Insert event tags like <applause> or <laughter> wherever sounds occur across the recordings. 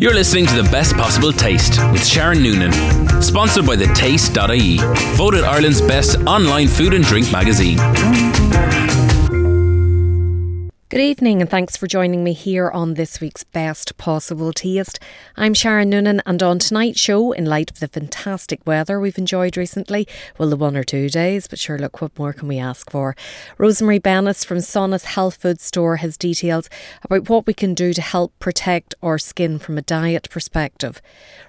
You're listening to the best possible taste with Sharon Noonan, sponsored by the Taste.ie, voted Ireland's best online food and drink magazine. Good evening, and thanks for joining me here on this week's Best Possible Taste. I'm Sharon Noonan, and on tonight's show, in light of the fantastic weather we've enjoyed recently, well, the one or two days, but sure, look, what more can we ask for? Rosemary Bennis from Sonas Health Food Store has details about what we can do to help protect our skin from a diet perspective.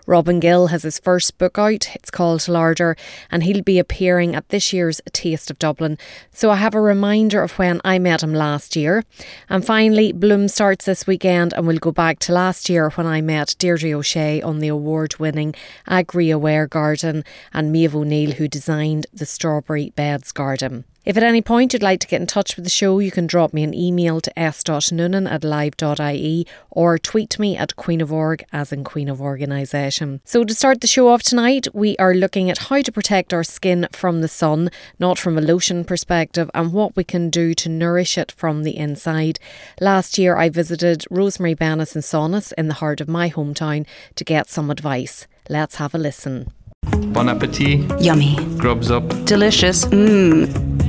Robin Gill has his first book out. It's called Larder, and he'll be appearing at this year's Taste of Dublin. So I have a reminder of when I met him last year. And finally, Bloom starts this weekend, and we'll go back to last year when I met Deirdre O'Shea on the award winning Agri Aware Garden and Maeve O'Neill, who designed the Strawberry Beds Garden. If at any point you'd like to get in touch with the show, you can drop me an email to s.noonan at live.ie or tweet me at Queen of Org as in Queen of Organisation. So to start the show off tonight, we are looking at how to protect our skin from the sun, not from a lotion perspective, and what we can do to nourish it from the inside. Last year I visited Rosemary Bennis and Sonas in the heart of my hometown to get some advice. Let's have a listen. Bon appetit. Yummy. Grubs up. Delicious. Mmm.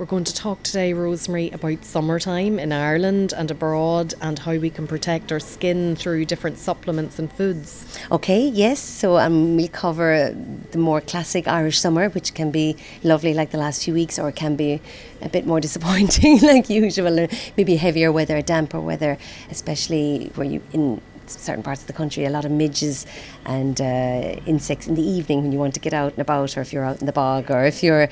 We're going to talk today, Rosemary, about summertime in Ireland and abroad and how we can protect our skin through different supplements and foods. Okay, yes. So um, we'll cover the more classic Irish summer, which can be lovely like the last few weeks, or it can be a bit more <laughs> disappointing like usual, maybe heavier weather, damper weather, especially where you in certain parts of the country, a lot of midges and uh, insects in the evening when you want to get out and about, or if you're out in the bog, or if you're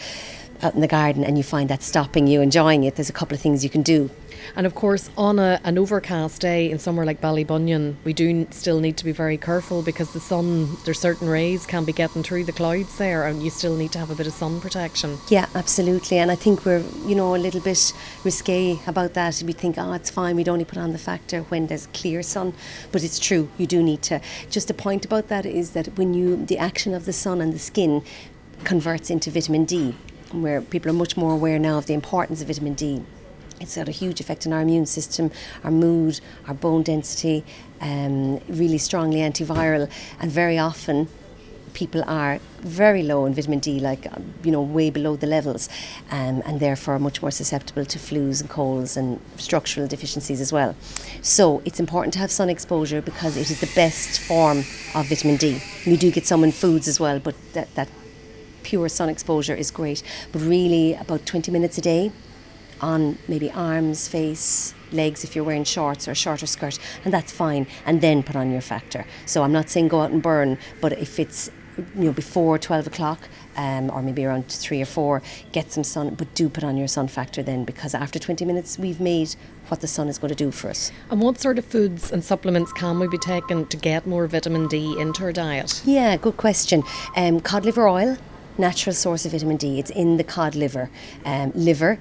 out in the garden and you find that stopping you enjoying it, there's a couple of things you can do. And of course, on a, an overcast day in somewhere like Ballybunion, we do still need to be very careful because the sun, there's certain rays can be getting through the clouds there, and you still need to have a bit of sun protection. Yeah, absolutely. And I think we're, you know, a little bit risque about that. We think, oh, it's fine, we'd only put on the factor when there's clear sun. But it's true, you do need to. Just a point about that is that when you, the action of the sun and the skin converts into vitamin D where people are much more aware now of the importance of vitamin D. It's had a huge effect on our immune system, our mood, our bone density, um, really strongly antiviral, and very often people are very low in vitamin D, like um, you know, way below the levels, um, and therefore much more susceptible to flus and colds and structural deficiencies as well. So it's important to have sun exposure because it is the best form of vitamin D. We do get some in foods as well, but that, that pure sun exposure is great. But really, about 20 minutes a day on maybe arms, face, legs if you're wearing shorts or a shorter skirt, and that's fine. And then put on your factor. So I'm not saying go out and burn, but if it's you know before 12 o'clock um, or maybe around 3 or 4 get some sun but do put on your sun factor then because after 20 minutes we've made what the sun is going to do for us and what sort of foods and supplements can we be taking to get more vitamin D into our diet yeah good question um, cod liver oil natural source of vitamin D. It's in the cod liver. Um, liver,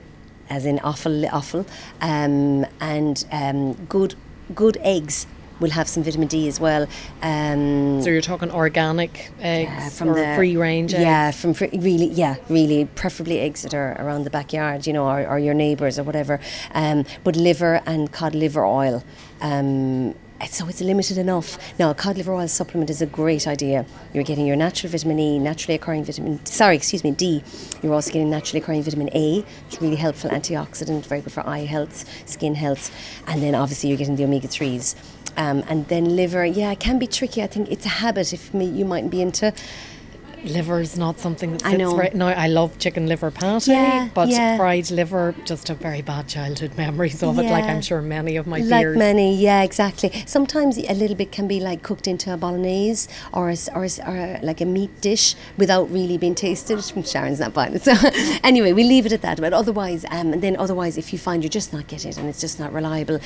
as in offal, offal um, and um, good, good eggs will have some vitamin D as well. Um, so you're talking organic eggs yeah, from the free range eggs? Yeah, from free, really, yeah, really, preferably eggs that are around the backyard, you know, or, or your neighbours or whatever. Um, but liver and cod liver oil. Um, so it's limited enough. Now, a cod liver oil supplement is a great idea. You're getting your natural vitamin E, naturally occurring vitamin, sorry, excuse me, D. You're also getting naturally occurring vitamin A, is really helpful antioxidant, very good for eye health, skin health, and then obviously you're getting the omega 3s. Um, and then liver, yeah, it can be tricky. I think it's a habit if you might be into liver is not something that sits right now. I love chicken liver patty, yeah, but yeah. fried liver, just have very bad childhood memories of yeah. it. Like I'm sure many of my like peers. many, yeah, exactly. Sometimes a little bit can be like cooked into a bolognese or a, or, a, or like a meat dish without really being tasted. <laughs> Sharon's not buying it, so <laughs> anyway, we leave it at that. But otherwise, um, and then otherwise, if you find you're just not getting it and it's just not reliable,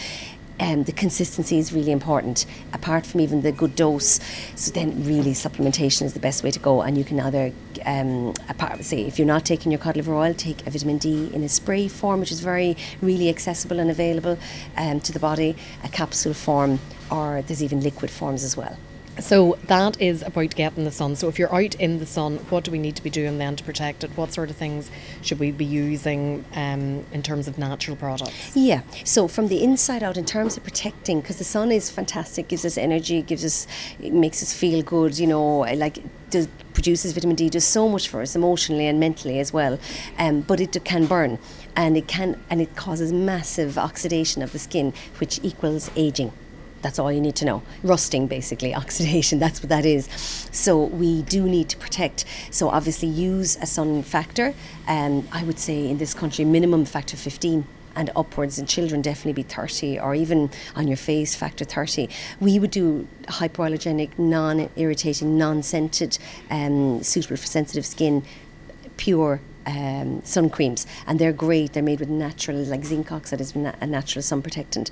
um, the consistency is really important, apart from even the good dose. So then, really, supplementation is the best way to go. And you can either, um, apart, say, if you're not taking your cod liver oil, take a vitamin D in a spray form, which is very, really accessible and available um, to the body, a capsule form, or there's even liquid forms as well. So that is about getting the sun. So if you're out in the sun, what do we need to be doing then to protect it? What sort of things should we be using um, in terms of natural products? Yeah. So from the inside out, in terms of protecting, because the sun is fantastic, gives us energy, gives us, it makes us feel good. You know, like does, produces vitamin D, does so much for us emotionally and mentally as well. Um, but it can burn, and it can and it causes massive oxidation of the skin, which equals aging. That's all you need to know. Rusting, basically, <laughs> oxidation, that's what that is. So, we do need to protect. So, obviously, use a sun factor. Um, I would say in this country, minimum factor 15 and upwards in children definitely be 30 or even on your face factor 30 we would do hypoallergenic non-irritating non-scented um, suitable for sensitive skin pure um, sun creams, and they're great. They're made with natural, like zinc oxide is a natural sun protectant,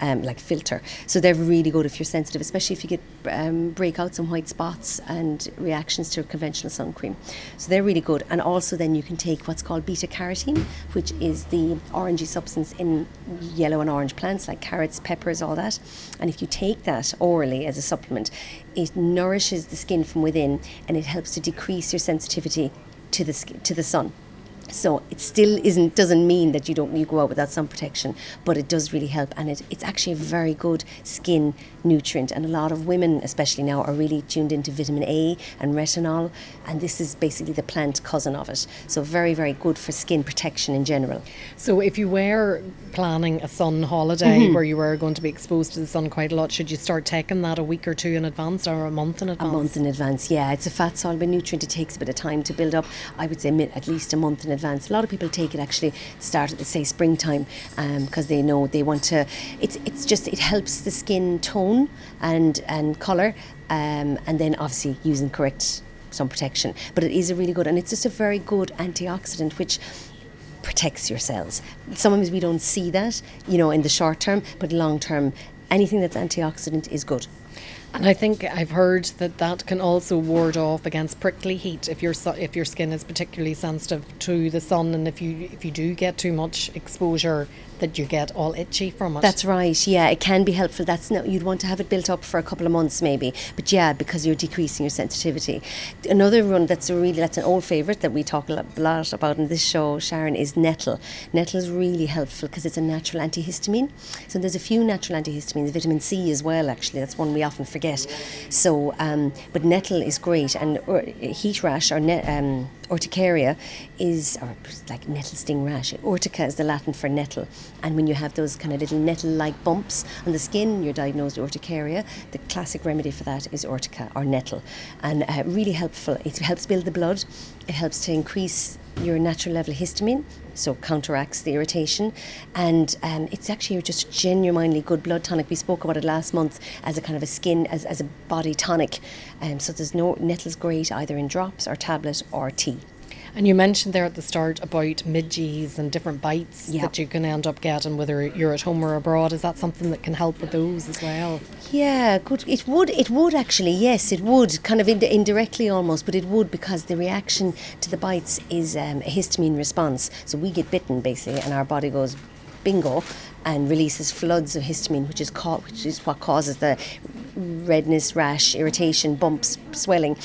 um, like filter. So they're really good if you're sensitive, especially if you get um, breakouts and white spots and reactions to conventional sun cream. So they're really good. And also then you can take what's called beta carotene, which is the orangey substance in yellow and orange plants like carrots, peppers, all that. And if you take that orally as a supplement, it nourishes the skin from within and it helps to decrease your sensitivity to the to the sun. So it still isn't doesn't mean that you don't you go out without sun protection, but it does really help, and it, it's actually a very good skin nutrient. And a lot of women, especially now, are really tuned into vitamin A and retinol, and this is basically the plant cousin of it. So very very good for skin protection in general. So if you were planning a sun holiday mm-hmm. where you were going to be exposed to the sun quite a lot, should you start taking that a week or two in advance or a month in advance? A month in advance, yeah. It's a fat soluble nutrient. It takes a bit of time to build up. I would say at least a month in advance. A lot of people take it actually start at the say springtime because um, they know they want to. It's it's just it helps the skin tone and and color, um, and then obviously using correct sun protection. But it is a really good and it's just a very good antioxidant which protects your cells. Sometimes we don't see that, you know, in the short term, but long term, anything that's antioxidant is good. And I think I've heard that that can also ward off against prickly heat if your if your skin is particularly sensitive to the sun, and if you if you do get too much exposure that you get all itchy from it. That's right. Yeah, it can be helpful. That's no, you'd want to have it built up for a couple of months maybe, but yeah, because you're decreasing your sensitivity. Another one that's a really that's an old favourite that we talk a lot about in this show, Sharon, is nettle. Nettle is really helpful because it's a natural antihistamine. So there's a few natural antihistamines, vitamin C as well. Actually, that's one we often forget. So, um, but nettle is great, and heat rash or net, um, urticaria is, or like nettle sting rash. Urtica is the Latin for nettle. And when you have those kind of little nettle like bumps on the skin, you're diagnosed urticaria. The classic remedy for that is urtica or nettle. And uh, really helpful. It helps build the blood, it helps to increase your natural level of histamine, so counteracts the irritation. And um, it's actually just genuinely good blood tonic. We spoke about it last month as a kind of a skin, as, as a body tonic. Um, so there's no nettles great either in drops or tablet or tea. And you mentioned there at the start about midges and different bites yep. that you can end up getting, whether you're at home or abroad. Is that something that can help with those as well? Yeah, good. It would. It would actually. Yes, it would. Kind of ind- indirectly almost, but it would because the reaction to the bites is um, a histamine response. So we get bitten basically, and our body goes bingo and releases floods of histamine, which is ca- which is what causes the redness, rash, irritation, bumps, swelling.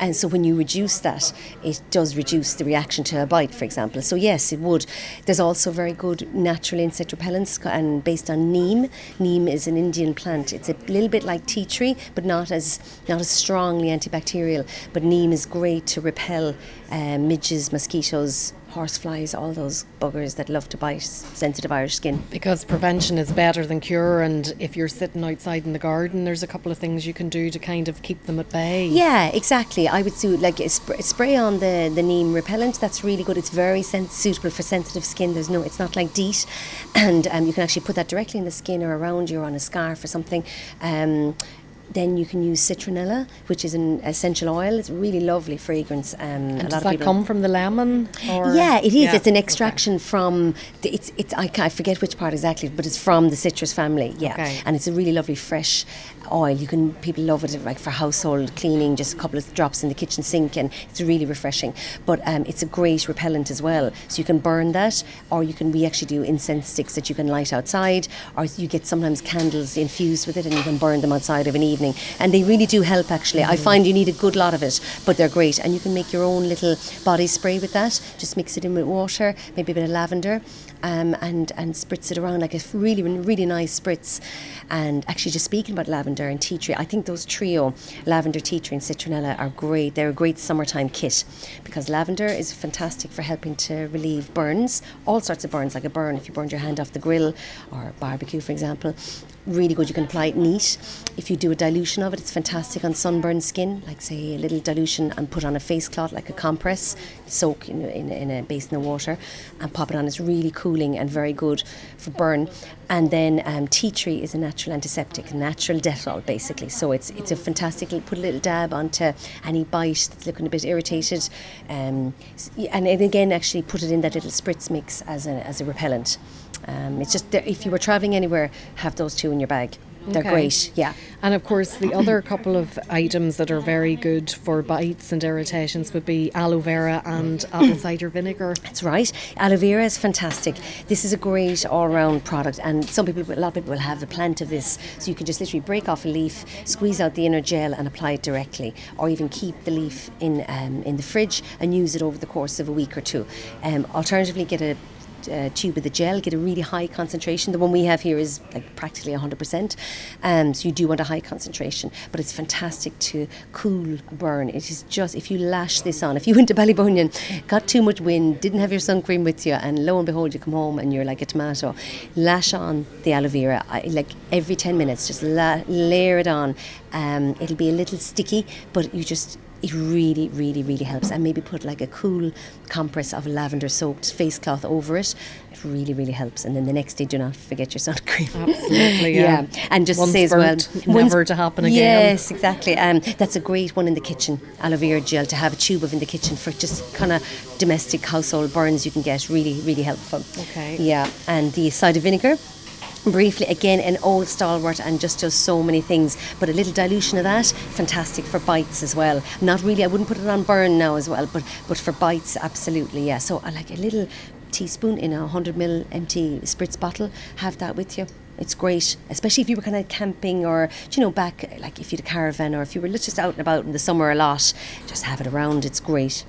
And so when you reduce that, it does reduce the reaction to a bite, for example. So yes, it would. There's also very good natural insect repellents and based on neem. Neem is an Indian plant. It's a little bit like tea tree, but not as not as strongly antibacterial. But neem is great to repel uh, midges, mosquitoes, horseflies, all those buggers that love to bite sensitive Irish skin. Because prevention is better than cure, and if you're sitting outside in the garden, there's a couple of things you can do to kind of keep them at bay. Yeah, exactly. I would do like a sp- spray on the, the neem repellent. That's really good. It's very sen- suitable for sensitive skin. There's no, it's not like DEET, and um, you can actually put that directly in the skin or around you or on a scarf or something. Um, then you can use citronella, which is an essential oil. It's a really lovely fragrance. Um, and does that come from the lemon? Or? Yeah, it is. Yeah. It's an extraction okay. from. The, it's it's I, I forget which part exactly, but it's from the citrus family. Yeah, okay. and it's a really lovely fresh oil. You can people love it like for household cleaning, just a couple of drops in the kitchen sink, and it's really refreshing. But um, it's a great repellent as well. So you can burn that, or you can we actually do incense sticks that you can light outside, or you get sometimes candles infused with it, and you can burn them outside of an evening evening, and they really do help. Actually, I find you need a good lot of it, but they're great, and you can make your own little body spray with that. Just mix it in with water, maybe a bit of lavender, um, and and spritz it around like a really really nice spritz. And actually, just speaking about lavender and tea tree, I think those trio, lavender, tea tree, and citronella, are great. They're a great summertime kit because lavender is fantastic for helping to relieve burns, all sorts of burns, like a burn if you burned your hand off the grill or barbecue, for example really good. You can apply it neat. If you do a dilution of it, it's fantastic on sunburned skin, like say a little dilution and put on a face cloth like a compress, soak in, in, in a basin of water and pop it on. It's really cooling and very good for burn. And then um, tea tree is a natural antiseptic, natural Dettol basically. So it's it's a fantastic. Put a little dab onto any bite that's looking a bit irritated, um, and again actually put it in that little spritz mix as a as a repellent. Um, it's just if you were traveling anywhere, have those two in your bag. They're Okay. great, yeah. And of course, the other couple of items that are very good for bites and irritations would be aloe vera and apple cider vinegar. That's right. Aloe vera is fantastic. This is a great all-round product, and some people, a lot of people will have the plant of this, so you can just literally break off a leaf, squeeze out the inner gel, and apply it directly, or even keep the leaf in um, in the fridge and use it over the course of a week or two. Um, alternatively, get a uh, tube of the gel, get a really high concentration. The one we have here is like practically 100%. Um, so you do want a high concentration, but it's fantastic to cool burn. It is just, if you lash this on, if you <laughs> went to Ballybunion, got too much wind, didn't have your sun cream with you, and lo and behold, you come home and you're like a tomato, lash on the aloe vera. I, like every 10 minutes, just la- layer it on. Um, it'll be a little sticky, but you just it really, really, really helps. And maybe put like a cool compress of lavender soaked face cloth over it. It really, really helps. And then the next day, do not forget your sun cream. Absolutely, <laughs> yeah. And just Once say as well, never to happen again. Yes, exactly. Um, that's a great one in the kitchen, aloe vera gel to have a tube of in the kitchen for just kind of domestic household burns you can get. Really, really helpful. Okay. Yeah, and the cider vinegar. Briefly, again, an old stalwart and just does so many things. But a little dilution of that, fantastic for bites as well. Not really, I wouldn't put it on burn now as well, but but for bites, absolutely, yeah. So I like a little teaspoon in a 100 ml empty spritz bottle. Have that with you. It's great, especially if you were kind of camping or, you know, back like if you had a caravan or if you were just out and about in the summer a lot, just have it around. It's great.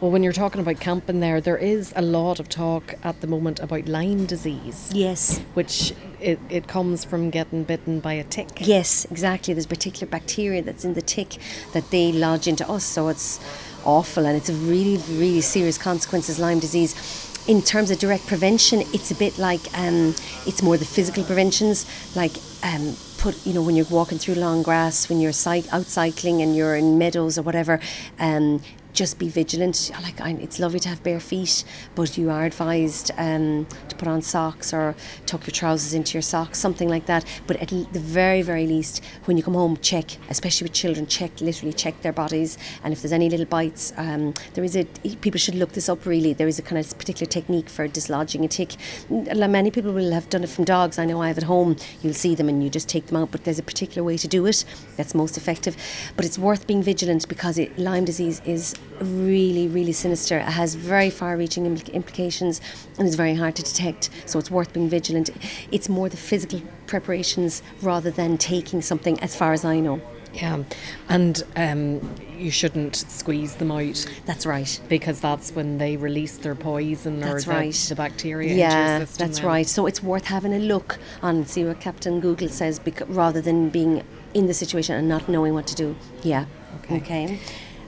Well, when you're talking about camping there, there is a lot of talk at the moment about Lyme disease, Yes. which it, it comes from getting bitten by a tick. Yes, exactly. There's particular bacteria that's in the tick that they lodge into us, so it's awful and it's a really, really serious consequences. Lyme disease. In terms of direct prevention, it's a bit like um, it's more the physical preventions, like um, put you know when you're walking through long grass, when you're cy- out cycling and you're in meadows or whatever. Um, just be vigilant. Like it's lovely to have bare feet, but you are advised um, to put on socks or tuck your trousers into your socks, something like that. But at the very, very least, when you come home, check, especially with children, check literally check their bodies, and if there's any little bites, um, there is a people should look this up. Really, there is a kind of particular technique for dislodging a tick. Many people will have done it from dogs. I know I have at home. You'll see them and you just take them out, but there's a particular way to do it that's most effective. But it's worth being vigilant because it, Lyme disease is really, really sinister. It has very far-reaching impl- implications and is very hard to detect. So it's worth being vigilant. It's more the physical preparations rather than taking something, as far as I know. Yeah, and um, you shouldn't squeeze them out That's right. because that's when they release their poison or That's the, right. the bacteria Yeah, into your system. that's then. right. So it's worth having a look and see what Captain Google says, bec- rather than being in the situation and not knowing what to do. Yeah. Okay. Okay.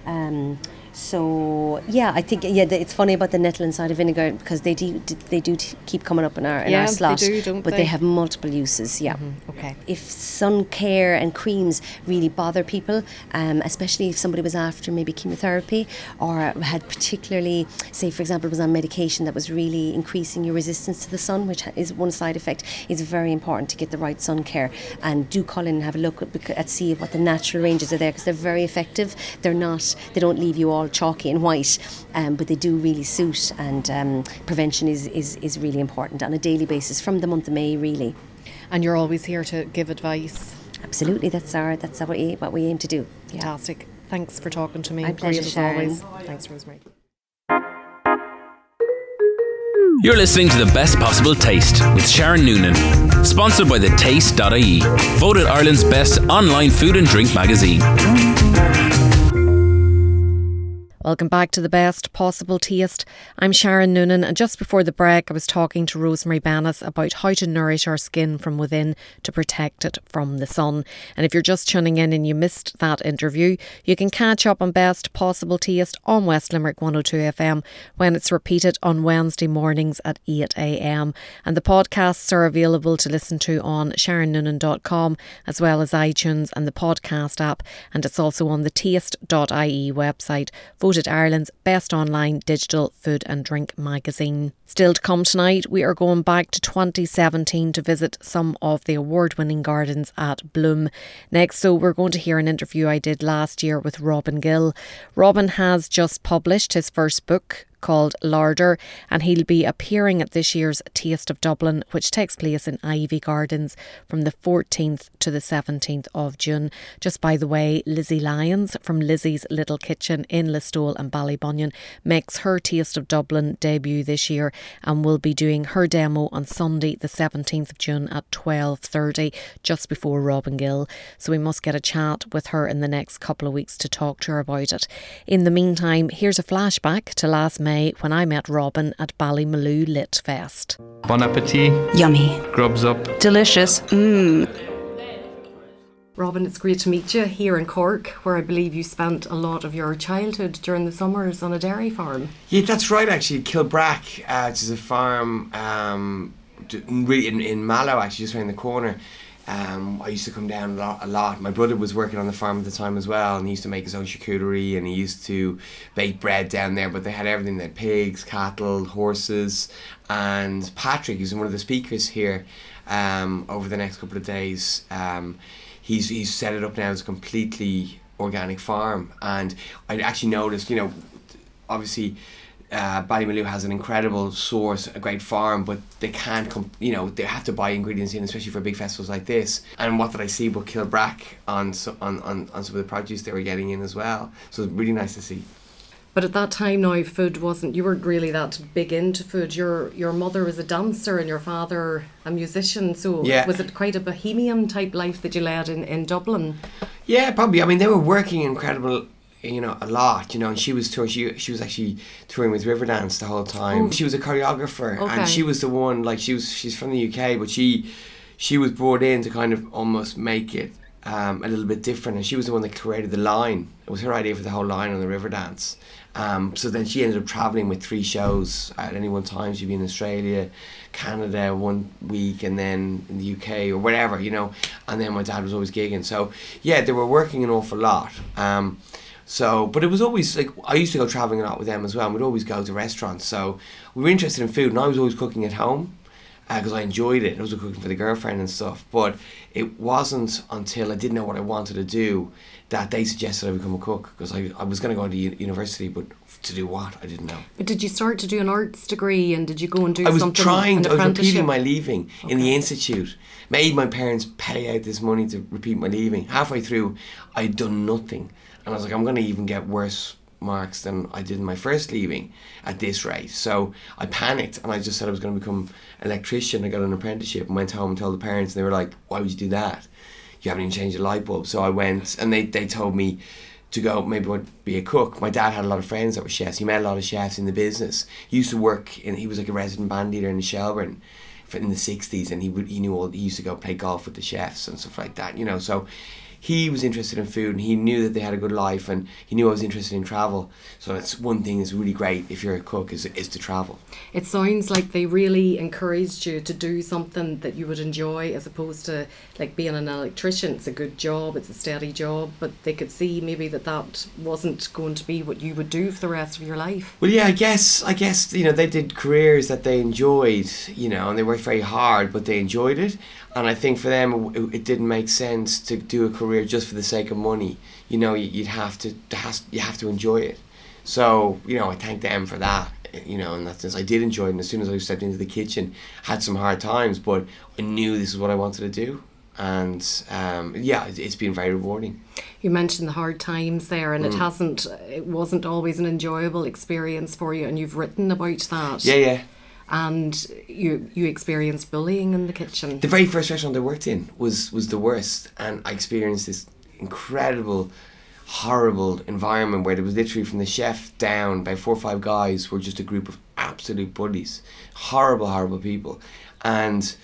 Um, so yeah, I think yeah, the- it's funny about the nettle and cider vinegar because they do they do t- keep coming up in our in Yeah, our they slot, do, don't but they? have multiple uses. Yeah. Okay. If sun care and creams really bother people, um, especially if somebody was after maybe chemotherapy or had particularly, say for example, was on medication that was really increasing your resistance to the sun, which is one side effect, it's very important to get the right sun care and do call in and have a look at, at see what the natural ranges are there because they're very effective. They're not, they don't leave you all chalky and white, um, but they do really suit and um, prevention is, is, is really important on a daily basis from the month of May really. And you're always here to give advice. Absolutely, that's our that's what we what we aim to do. Yeah. Fantastic. Thanks for talking to me. My Great pleasure, as always. Thanks, Rosemary. You're listening to the best possible taste with Sharon Noonan, sponsored by the Taste.ie, voted Ireland's best online food and drink magazine. Welcome back to the best possible taste. I'm Sharon Noonan, and just before the break, I was talking to Rosemary Bannis about how to nourish our skin from within to protect it from the sun. And if you're just tuning in and you missed that interview, you can catch up on Best Possible Taste on West Limerick 102 FM when it's repeated on Wednesday mornings at 8 a.m. And the podcasts are available to listen to on SharonNoonan.com as well as iTunes and the podcast app. And it's also on the taste.ie website voted Ireland's best online digital food and drink magazine. Still to come tonight, we are going back to 2017 to visit some of the award winning gardens at Bloom. Next, so we're going to hear an interview I did last year with Robin Gill. Robin has just published his first book, called Larder, and he'll be appearing at this year's Taste of Dublin, which takes place in Iveagh Gardens from the 14th to the 17th of June. Just by the way, Lizzie Lyons from Lizzie's Little Kitchen in Listowel and Ballybunion makes her Taste of Dublin debut this year and will be doing her demo on Sunday, the 17th of June at 12:30, just before Robin Gill. So we must get a chat with her in the next couple of weeks to talk to her about it. In the meantime, here's a flashback to last May when I met Robin at Ballymaloe Lit Fest. Bon appetit. Yummy. Grubs up. Delicious. Mmm. Robin, it's great to meet you here in Cork, where I believe you spent a lot of your childhood during the summers on a dairy farm. Yeah, that's right. Actually, Kilbrack, uh, which is a farm um, really in, in Mallow, actually just around the corner. Um, I used to come down a lot, a lot. My brother was working on the farm at the time as well, and he used to make his own charcuterie, and he used to bake bread down there. But they had everything: they had pigs, cattle, horses, and Patrick, who's one of the speakers here um, over the next couple of days. Um, he's he's set it up now as a completely organic farm, and I actually noticed, you know, obviously. Uh, Ballymaloe has an incredible source, a great farm, but they can't come. You know, they have to buy ingredients in, especially for big festivals like this. And what did I see? But Kilbrack on so, on, on on some of the produce they were getting in as well. So it's really nice to see. But at that time now food wasn't you weren't really that big into food. Your your mother was a dancer and your father a musician, so Yeah. was it quite a bohemian type life that you led in, in Dublin? Yeah, probably. I mean, they were working incredible, you know, a lot. You know, and she was tour. She she was actually touring with Riverdance the whole time. Oh. She was a choreographer, Okay. and she was the one. Like she was, she's from the UK, but she she was brought in to kind of almost make it um, a little bit different, and she was the one that created the line. It was her idea for the whole line on the Riverdance. Um, so then she ended up traveling with three shows at any one time. She'd be in Australia, Canada one week, and then in the UK or whatever, you know. And then my dad was always gigging. So yeah, they were working an awful lot. Um, so, but it was always like I used to go traveling a lot with them as well. and We'd always go to restaurants. So we were interested in food, and I was always cooking at home uh, because I enjoyed it. I was cooking for the girlfriend and stuff. But it wasn't until I didn't know what I wanted to do that they suggested I become a cook because I, I was going to go to u- university, but to do what I didn't know. But did you start to do an arts degree and did you go and do I was something? trying. To, I was repeating my leaving in the institute. Made my parents pay out this money to repeat my leaving. Halfway through, I'd done nothing, and I was like, I'm going to even get worse marks than I did in my first leaving at this rate. So I panicked, and I just said I was going to become an electrician. I got an apprenticeship and went home and told the parents, and they were like, Why would you do that? You haven't even changed a light bulb. So I went, and they they told me to go maybe I'd be a cook. My dad had a lot of friends that were chefs. He met a lot of chefs in the business. He used to work in. He was like a resident band leader in Shelbourne in the sixties, and he would he knew all. He used to go play golf with the chefs and stuff like that. You know, so he was interested in food, and he knew that they had a good life, and he knew I was interested in travel. So that's one thing that's really great if you're a cook is is to travel. It sounds like they really encouraged you to do something that you would enjoy as opposed to like being an electrician. It's a good job, it's a steady job, but they could see maybe that that wasn't going to be what you would do for the rest of your life. Well, yeah, I guess I guess you know they did careers that they enjoyed, you know, and they worked very hard, but they enjoyed it. And I think for them, it, it didn't make sense to do a career just for the sake of money. You know, you, you'd have to has, you have to enjoy it. So you know, I thank them for that. You know, in that sense, I did enjoy it. And as soon as I stepped into the kitchen, had some hard times, but I knew this is what I wanted to do. And um, yeah, it, it's been very rewarding. You mentioned the hard times there, Mm. and it hasn't, it wasn't always an enjoyable experience for you, and you've written about that. Yeah, yeah. And you you experienced bullying in the kitchen. The very first restaurant I worked in was was the worst, and I experienced this incredible, horrible environment where there was literally from the chef down, about four or five guys were just a group of absolute bullies, horrible, horrible people, and.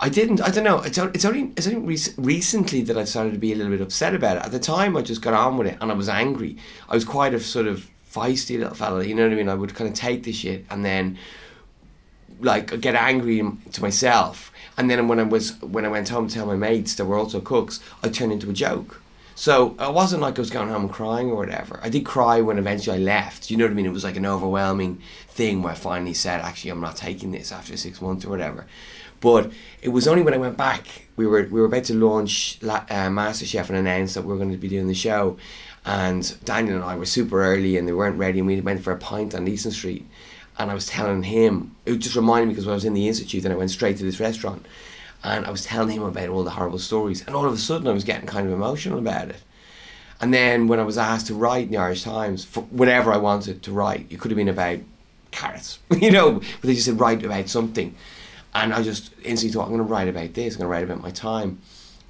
I didn't. I don't know. It's, it's only it's only rec- recently that I've started to be a little bit upset about it. At the time, I just got on with it, and I was angry. I was quite a sort of feisty little fella. You know what I mean? I would kind of take the shit and then like get angry to myself. And then when I was when I went home to tell my mates that were also cooks I turned into a joke. So it wasn't like I was going home crying or whatever. I did cry when eventually I left. You know what I mean? It was like an overwhelming thing where I finally said actually I'm not taking this after six months or whatever. But it was only when I went back we were we were about to launch La- uh, MasterChef and announce that we were going to be doing the show. And Daniel and I were super early and they weren't ready and we went for a pint on Easton Street and I was telling him it just reminded me because I was in the institute and I went straight to this restaurant and I was telling him about all the horrible stories and all of a sudden I was getting kind of emotional about it. And then when I was asked to write in the Irish Times for whatever I wanted to write it could have been about carrots <laughs> you know but they just said write about something. And I just instantly thought I'm going to write about this I'm going to write about my time.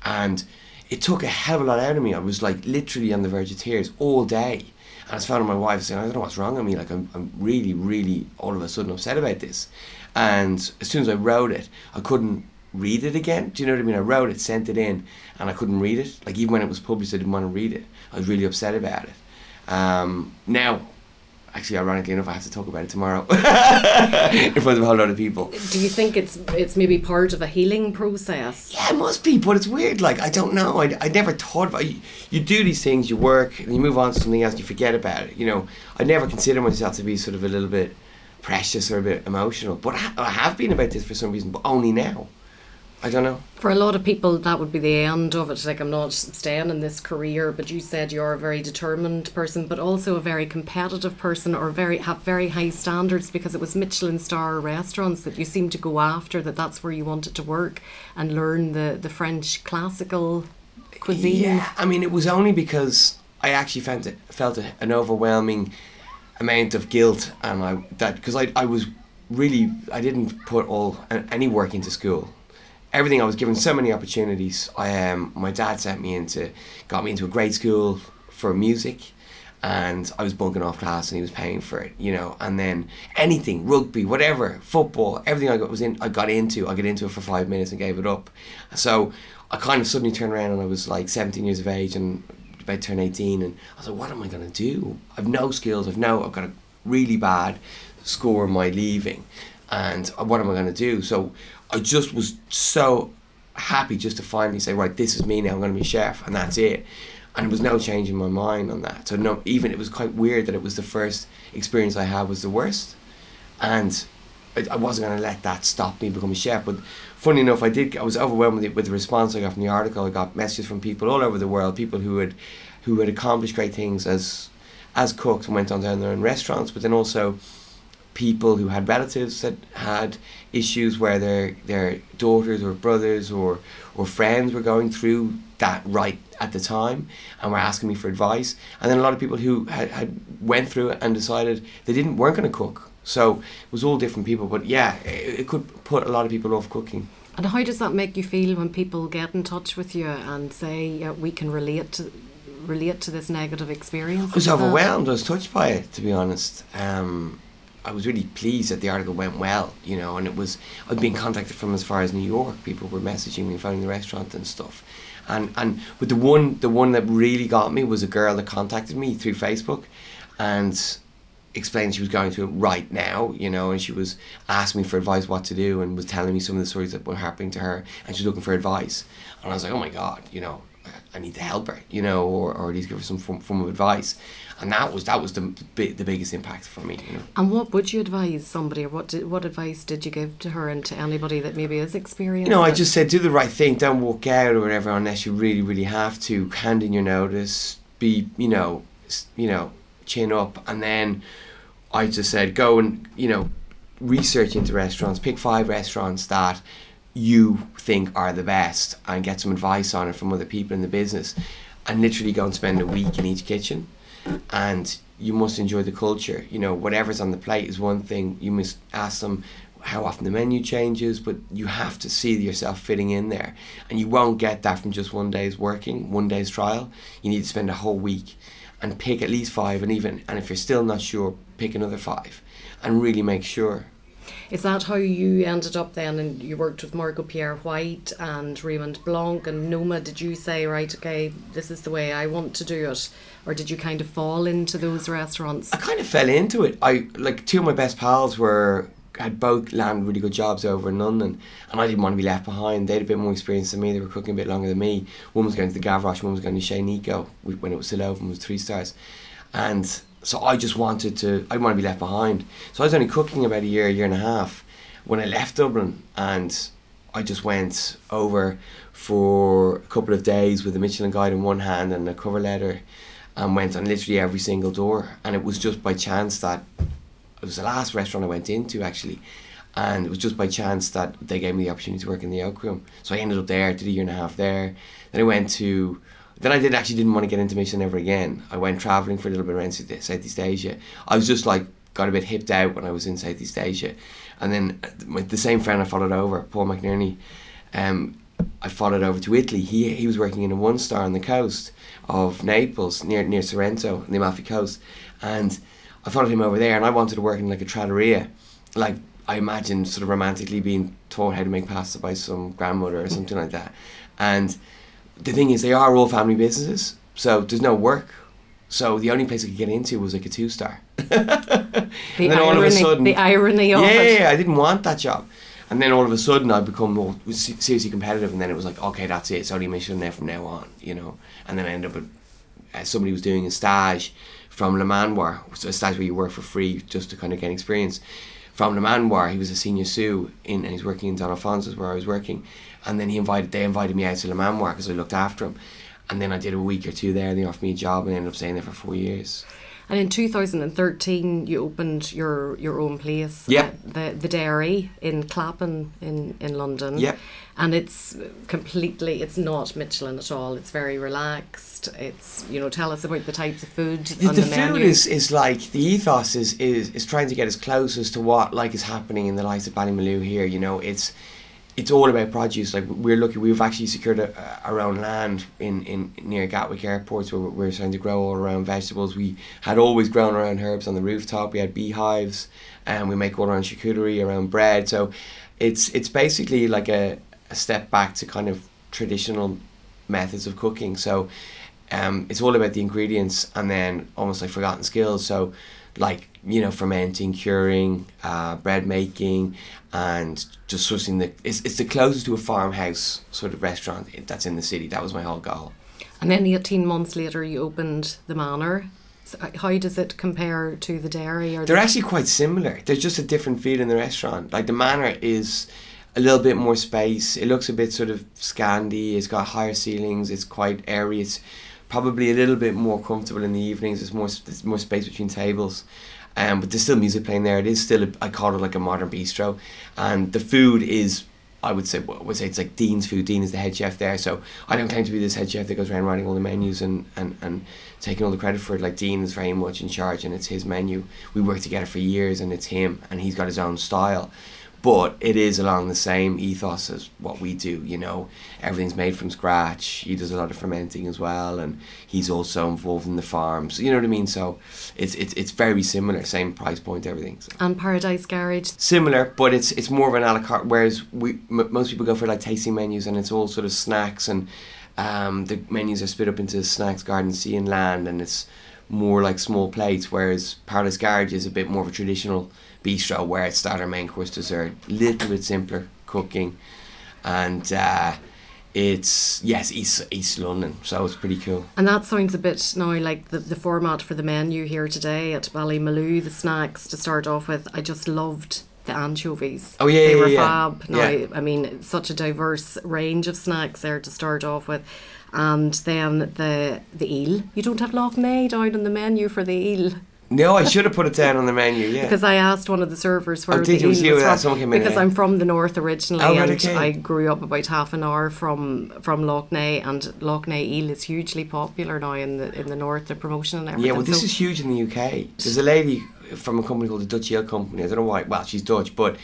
And it took a hell of a lot out of me. I was like literally on the verge of tears all day and I was phoning my wife saying, I don't know what's wrong with me. Like, I'm, I'm really, really all of a sudden upset about this. And as soon as I wrote it, I couldn't read it again. Do you know what I mean? I wrote it, sent it in, and I couldn't read it. Like, even when it was published, I didn't want to read it. I was really upset about it. Um, now, actually, ironically enough, I have to talk about it tomorrow <laughs> in front of a whole lot of people. Do you think it's it's maybe part of a healing process? Yeah, it must be, but it's weird. Like, I don't know. I, I never thought about you, you do these things, you work, and you move on to something else, you forget about it. You know, I never consider myself to be sort of a little bit precious or a bit emotional, but I, I have been about this for some reason, but only now. I don't know. For a lot of people, that would be the end of it. Like, I'm not staying in this career, but you said you're a very determined person, but also a very competitive person, or very have very high standards because it was Michelin star restaurants that you seem to go after. That that's where you wanted to work and learn the the French classical cuisine. Yeah, I mean, it was only because I actually felt it, felt an overwhelming amount of guilt, and I that because I I was really I didn't put all any work into school. Everything I was given so many opportunities. I um my dad sent me into got me into a grade school for music. And I was bunking off class, and he was paying for it, you know. And then anything, rugby, whatever, football, everything I got was in. I got into. I got into it for five minutes and gave it up. So I kind of suddenly turned around and I was like 17 years of age and about turn 18 and I was like what am I to do I've no skills I've no I've got a really bad score in my leaving and what am I to do so I just was so happy just to finally say right this is me now I'm going to be chef and that's it and there was no change in my mind on that so no even it was quite weird that it was the first experience I had was the worst and I, I wasn't going to let that stop me becoming a chef but funny enough, I did. I was overwhelmed with the, with the response I got from the article. I got messages from people all over the world, people who had who had accomplished great things as as cooks and went on down their own restaurants, but then also people who had relatives that had issues where their their daughters or brothers or or friends were going through that right at the time and were asking me for advice and then a lot of people who had, had went through it and decided they didn't weren't going to cook so it was all different people but yeah it, it could put a lot of people off cooking And how does that make you feel when people get in touch with you and say yeah, we can relate to relate to this negative experience? I was that overwhelmed. I was touched by it, to be honest. Um, I was really pleased that the article went well, you know, and it was. I'd been contacted from as far as New York. People were messaging me, phoning the restaurant and stuff, and and but the one the one that really got me was a girl that contacted me through Facebook, and explained she was going through it right now, you know, and she was asking me for advice what to do and was telling me some of the stories that were happening to her and she was looking for advice. And I was like, oh my God, you know, I need to help her, you know, or, or at least give her some form, form of advice. And that was that was the the biggest impact for me, you know. And what would you advise somebody, or what did, what advice did you give to her and to anybody that maybe is experiencing? You know, I just said do the right thing. Don't walk out or whatever unless you really, really have to. Hand in your notice. Be, you know, you know, chin up, and then I just said go and you know research into restaurants. Pick five restaurants that you think are the best, and get some advice on it from other people in the business, and literally go and spend a week in each kitchen, and you must enjoy the culture. You know, whatever's on the plate is one thing. You must ask them how often the menu changes, but you have to see yourself fitting in there. And you won't get that from just one day's working, one day's trial. You need to spend a whole week and pick at least five, and even, and if you're still not sure, pick another five and really make sure. Is that how you ended up then? And you worked with Marco Pierre White and Raymond Blanc and Noma. Did you say, right, okay, this is the way I want to do it? Or did you kind of fall into those restaurants? I kind of fell into it. I like two of my best pals were had both landed really good jobs over in London, and I didn't want to be left behind. They had a bit more experience than me. They were cooking a bit longer than me. One was going to the Gavroche, one was going to Chez Nico when it was still open, was three stars, and so I just wanted to. I didn't want to be left behind. So I was only cooking about a year, a year and a half when I left Dublin, and I just went over for a couple of days with a Michelin guide in one hand and a cover letter, and went on literally every single door. And it was just by chance that it was the last restaurant I went into actually, and it was just by chance that they gave me the opportunity to work in the Oak Room. So I ended up there, did a year and a half there. Then I went to. Then I did actually didn't want to get into mission ever again. I went traveling for a little bit around Southeast Asia. I was just like got a bit hipped out when I was in Southeast Asia, and then the same friend I followed over, Paul McNerney, um, I followed over to Italy. He he was working in a one star on the coast of Naples, near near Sorrento, the Amalfi Coast, and I followed him over there, and I wanted to work in like a trattoria, like I imagined sort of romantically being taught how to make pasta by some grandmother or something like that. And the thing is, they are all family businesses, so there's no work. So the only place I could get into was like a two star. <laughs> the and then irony, the irony of yeah, it. Yeah, I didn't want that job. And then all of a sudden, I become more seriously competitive, and then it was like, okay, that's it. It's only Michelin there from now on, you know. And then I ended up at uh, somebody was doing a stage from Le Manoir, a stage where you work for free just to kind of gain experience. From Le Manoir, he was a senior sous in, and he's working in Don Alfonso's where I was working. And then he invited, they invited me out to Le Manoir because I looked after him. And then I did a week or two there, and they offered me a job, and I ended up staying there for four years. And in 2013, you opened your, your own place, yeah. Uh, the the Dairy in Clapham in in London. Yeah. And it's completely, it's not Michelin at all. It's very relaxed. It's you know, tell us about the types of food the, on the, the, food is, is like the ethos is, is is trying to get as close as to what like is happening in the likes of Ballymaloe here. You know, it's it's all about produce. Like we're lucky, we've actually secured a, our own land in, in near Gatwick Airport, where we're trying to grow all around vegetables. We had always grown around herbs on the rooftop. We had beehives, and we make all around charcuterie, around bread. So it's it's basically like a, a step back to kind of traditional methods of cooking. So um, it's all about the ingredients and then almost like forgotten skills. So like you know fermenting, curing, uh, bread making, and just switching the it's, it's the closest to a farmhouse sort of restaurant that's in the city. That was my whole goal. And then 18 months later, you opened the Manor. So uh, how does it compare to the Dairy? Or They're the actually quite similar. There's just a different feel in the restaurant. Like the Manor is a little bit more space. It looks a bit sort of Scandi. It's got higher ceilings. It's quite airy. It's probably a little bit more comfortable in the evenings. There's more there's more space between tables. Um, but there's still music playing there. It is still, a, I call it like a modern bistro, and the food is, I would say, I would say it's like Dean's food. Dean is the head chef there, so I don't claim to be this head chef that goes around writing all the menus and, and, and taking all the credit for it. Like Dean is very much in charge, and it's his menu. We worked together for years, and it's him, and he's got his own style but it is along the same ethos as what we do you know everything's made from scratch he does a lot of fermenting as well and he's also involved in the farms you know what i mean so it's it's, it's very similar same price point everything so. and Paradise Garage. similar but it's it's more of an a la carte whereas we m- most people go for like tasting menus and it's all sort of snacks and um, the menus are split up into snacks garden sea and land and it's more like small plates whereas Paradise Garage is a bit more of a traditional bistro where it's starter, main course, dessert. Little bit simpler cooking, and uh, it's yes East East London, so it's pretty cool. And that sounds a bit now like the, the format for the menu here today at Ballymaloe, the snacks to start off with. I just loved the anchovies. Oh yeah, they yeah, were yeah. fab. Now, Yeah. I mean, such a diverse range of snacks there to start off with. And then the the eel. You don't have Lough Neagh down on the menu for the eel. No, I should have put it down on the menu. Yeah, Because I asked one of the servers where Oh, the eel Was you, was from. someone came in, because. I'm from the north originally, Oh, right, and okay. I grew up about half an hour from from Lough Neagh, and Lough Neagh eel is hugely popular now in the in the north. The promotion and everything. yeah. Well, this So- is huge in the UK. There's a lady from a company called the Dutch Eel Company. I don't know why. Well, she's Dutch, but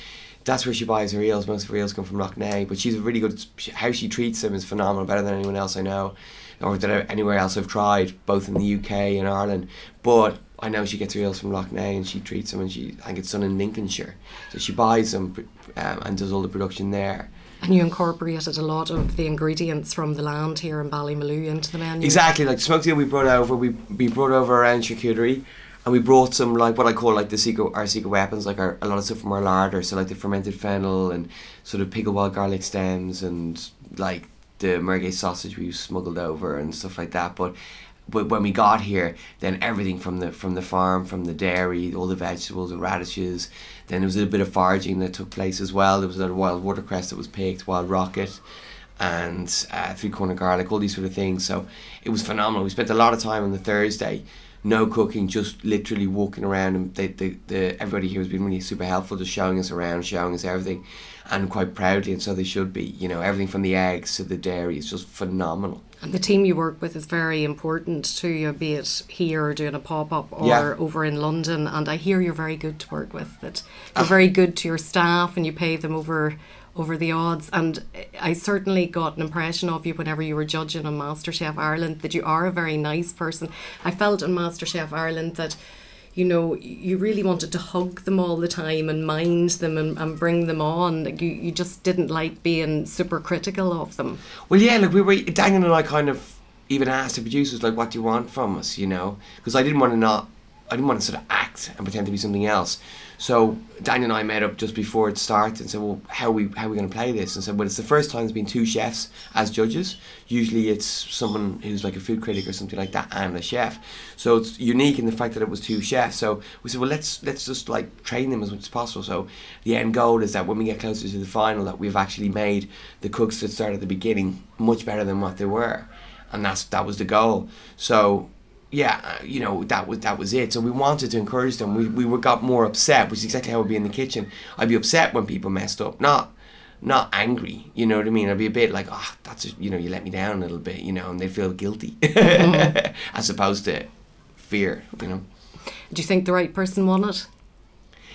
that's where she buys her eels. Most of her eels come from Lough Neagh, but she's a really good. How she treats them is phenomenal, better than anyone else I know, or that anywhere else I've tried, both in the UK and Ireland. But I know she gets her eels from Lough Lough Neagh and she treats them, and she I think it's done in Lincolnshire, so she buys them um, and does all the production there. And you incorporated a lot of the ingredients from the land here in Ballymaloe into the menu. Exactly, like the smoked eel we brought over, we we brought over our own charcuterie, and we brought some like what I call like the secret our secret weapons, like our, a lot of stuff from our larder, so like the fermented fennel and sort of pickled wild garlic stems and like the merguez sausage we smuggled over and stuff like that. But when we got here, then everything from the from the farm, from the dairy, all the vegetables and radishes. Then there was a bit of foraging that took place as well. There was a wild watercress that was picked, wild rocket and uh, three corner garlic, all these sort of things. So it was phenomenal. We spent a lot of time on the Thursday, no cooking, just literally walking around. And they, the, the, everybody here has been really super helpful, just showing us around, showing us everything, and quite proudly, and so they should be. You know, everything from the eggs to the dairy is just phenomenal. And the team you work with is very important to you, be it here or doing a pop up or Yeah. over in London. And I hear you're very good to work with. That ah. you're very good to your staff and you pay them over over the odds. And I certainly got an impression of you whenever you were judging on MasterChef Ireland that you are a very nice person. I felt on MasterChef Ireland that you know, you really wanted to hug them all the time and mind them and, and bring them on. Like, You, you just didn't like being super critical of them. Well, yeah, like we were, Daniel and I kind of even asked the producers, like, what do you want from us, you know? Because I didn't want to not, I didn't want to sort of act and pretend to be something else. So Daniel and I met up just before it started and said, well, how are we, how are we going to play this? And said, well, it's the first time there's been two chefs as judges. Usually it's someone who's like a food critic or something like that and a chef. So it's unique in the fact that it was two chefs. So we said, well, let's let's just like train them as much as possible. So the end goal is that when we get closer to the final, that we've actually made the cooks that start at the beginning much better than what they were, and that's that was the goal. So yeah, you know that was that was it. So we wanted to encourage them. We we were got more upset, which is exactly how would be in the kitchen. I'd be upset when people messed up, not not angry. You know what I mean? I'd be a bit like, oh, that's a, you know, you let me down a little bit, you know, and they feel guilty, mm-hmm. <laughs> as opposed to fear. You know. Do you think the right person won it?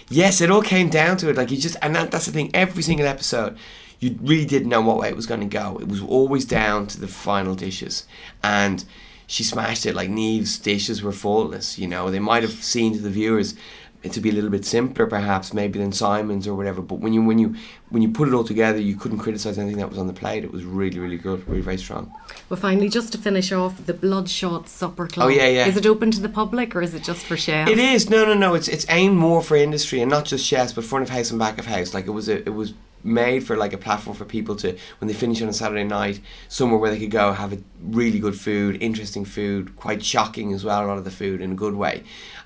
Yes, it all came down to it. Like you just, and that, that's the thing. Every single episode, you really didn't know what way it was going to go. It was always down to the final dishes, and she smashed it. Like Neve's dishes were faultless. You know, they might have seemed to the viewers it to be a little bit simpler, perhaps maybe than Simon's or whatever. But when you when you when you put it all together, you couldn't criticize anything that was on the plate. It was really really good, really very strong. Well, finally, just to finish off, the Bloodshot Supper Club. Oh, yeah, yeah. Is it open to the public or is it just for chefs? It is no, no, no. It's it's aimed more for industry and not just chefs, but front of house and back of house. Like it was a, it was made for like a platform for people to when they finish on a Saturday night, somewhere where they could go have a really good food, interesting food, quite shocking as well. A lot of the food in a good way,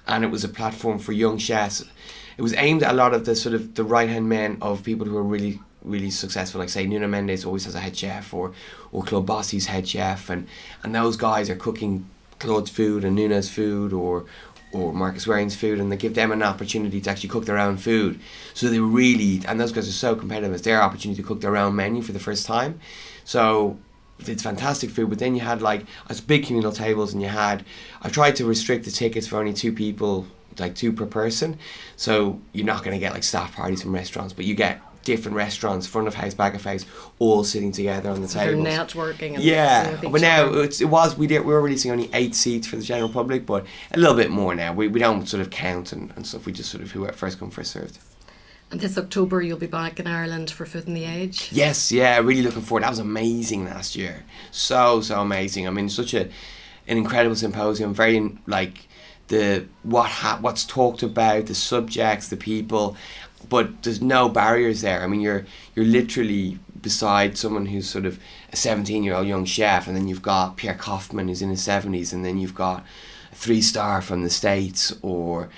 and it was a platform for young chefs. It was aimed at a lot of the sort of the right hand men of people who are really really successful. Like say Nuno Mendes always has a head chef, or or Claude Bosi's head chef, and and those guys are cooking Claude's food and Nuno's food, or or Marcus Wareing's food, and they give them an opportunity to actually cook their own food. So they really, and those guys are so competitive. It's their opportunity to cook their own menu for the first time. So it's fantastic food. But then you had like it's big communal tables, and you had. I tried to restrict the tickets for only two people, like two per person. So you're not going to get like staff parties from restaurants, but you get different restaurants, front of house, back of house, all sitting together on the They're tables. networking and Yeah, but now it's, it was we did we were releasing only eight seats for the general public, but a little bit more now. We, we don't sort of count and, and stuff. We just sort of who first come first served. And this October, you'll be back in Ireland for Food on the Edge. Yes, yeah, really looking forward. That was amazing last year. So so amazing. I mean, such a an incredible symposium. Very like the what ha- what's talked about, the subjects, the people, but there's no barriers there. I mean, you're you're literally beside someone who's sort of a 17 year old young chef, and then you've got Pierre Koffmann who's in his 70s, and then you've got a three star from the states or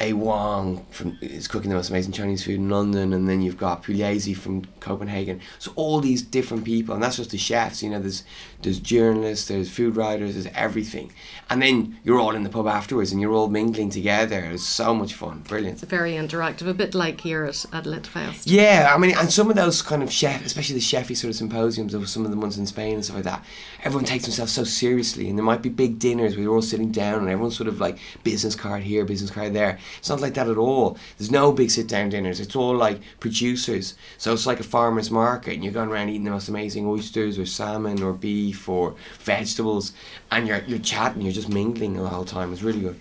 a Wong from is cooking the most amazing Chinese food in London, and then you've got Puglisi from Copenhagen. So all these different people, and that's just the chefs. You know, there's there's journalists, there's food writers, there's everything, and then you're all in the pub afterwards, and you're all mingling together. It was so much fun, brilliant. It's very interactive, a bit like here at, at Litfest. Yeah, I mean, and some of those kind of chef, especially the chefy sort of symposiums, were some of the ones in Spain and stuff like that. Everyone takes themselves so seriously, and there might be big dinners where you're all sitting down, and everyone's sort of like business card here, business card there, It's not like that at all. There's no big sit down dinners. It's all like producers. So it's like a farmer's market and you're going around eating the most amazing oysters or salmon or beef or vegetables and you're, you're chatting, you're just mingling the whole time. It's really good.